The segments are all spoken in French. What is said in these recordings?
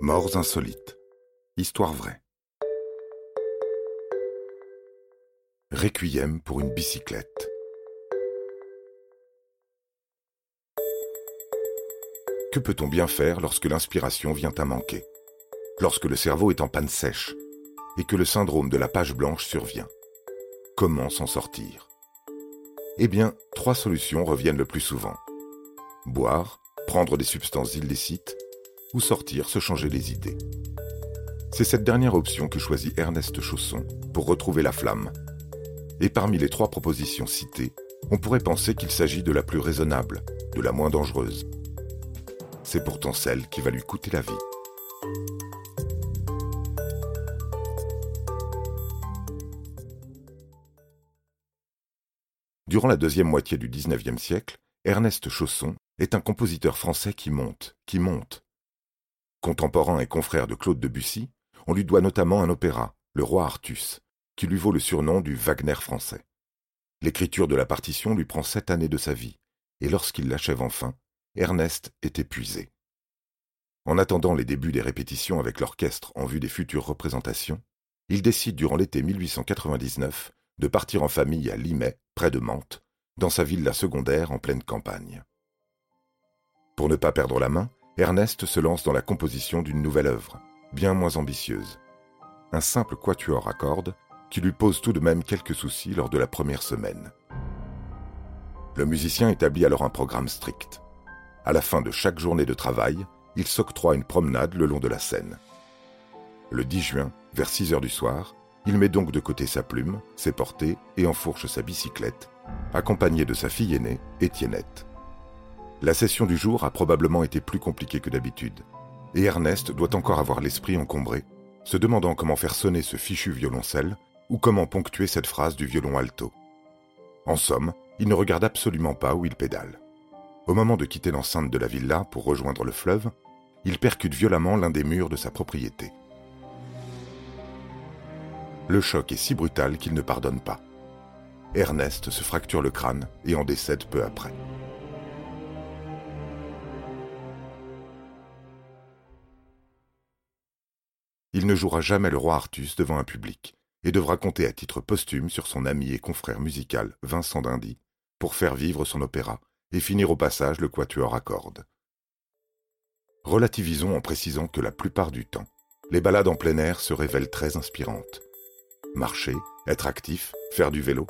Morts insolites. Histoire vraie. Requiem pour une bicyclette. Que peut-on bien faire lorsque l'inspiration vient à manquer? Lorsque le cerveau est en panne sèche et que le syndrome de la page blanche survient Comment s'en sortir? Eh bien, trois solutions reviennent le plus souvent. Boire, prendre des substances illicites ou sortir se changer les idées. C'est cette dernière option que choisit Ernest Chausson pour retrouver la flamme. Et parmi les trois propositions citées, on pourrait penser qu'il s'agit de la plus raisonnable, de la moins dangereuse. C'est pourtant celle qui va lui coûter la vie. Durant la deuxième moitié du XIXe siècle, Ernest Chausson est un compositeur français qui monte, qui monte, Contemporain et confrère de Claude Debussy, on lui doit notamment un opéra, Le Roi Artus, qui lui vaut le surnom du Wagner français. L'écriture de la partition lui prend sept années de sa vie, et lorsqu'il l'achève enfin, Ernest est épuisé. En attendant les débuts des répétitions avec l'orchestre en vue des futures représentations, il décide durant l'été 1899 de partir en famille à Limay, près de Mantes, dans sa villa secondaire en pleine campagne. Pour ne pas perdre la main, Ernest se lance dans la composition d'une nouvelle œuvre, bien moins ambitieuse. Un simple quatuor à cordes qui lui pose tout de même quelques soucis lors de la première semaine. Le musicien établit alors un programme strict. À la fin de chaque journée de travail, il s'octroie une promenade le long de la Seine. Le 10 juin, vers 6 heures du soir, il met donc de côté sa plume, ses portées et enfourche sa bicyclette, accompagné de sa fille aînée, Étiennette. La session du jour a probablement été plus compliquée que d'habitude, et Ernest doit encore avoir l'esprit encombré, se demandant comment faire sonner ce fichu violoncelle ou comment ponctuer cette phrase du violon alto. En somme, il ne regarde absolument pas où il pédale. Au moment de quitter l'enceinte de la villa pour rejoindre le fleuve, il percute violemment l'un des murs de sa propriété. Le choc est si brutal qu'il ne pardonne pas. Ernest se fracture le crâne et en décède peu après. Il ne jouera jamais le roi Artus devant un public et devra compter à titre posthume sur son ami et confrère musical Vincent d'Indy pour faire vivre son opéra et finir au passage le quatuor à cordes. Relativisons en précisant que la plupart du temps, les balades en plein air se révèlent très inspirantes. Marcher, être actif, faire du vélo,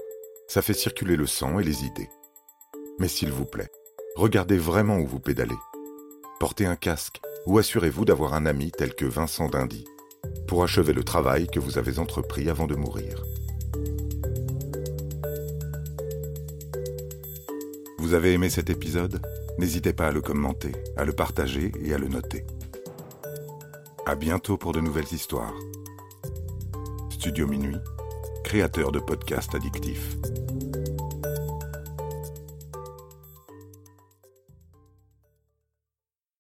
ça fait circuler le sang et les idées. Mais s'il vous plaît, regardez vraiment où vous pédalez. Portez un casque ou assurez-vous d'avoir un ami tel que Vincent d'Indy pour achever le travail que vous avez entrepris avant de mourir. Vous avez aimé cet épisode? N'hésitez pas à le commenter, à le partager et à le noter. À bientôt pour de nouvelles histoires. Studio Minuit, créateur de podcasts addictifs.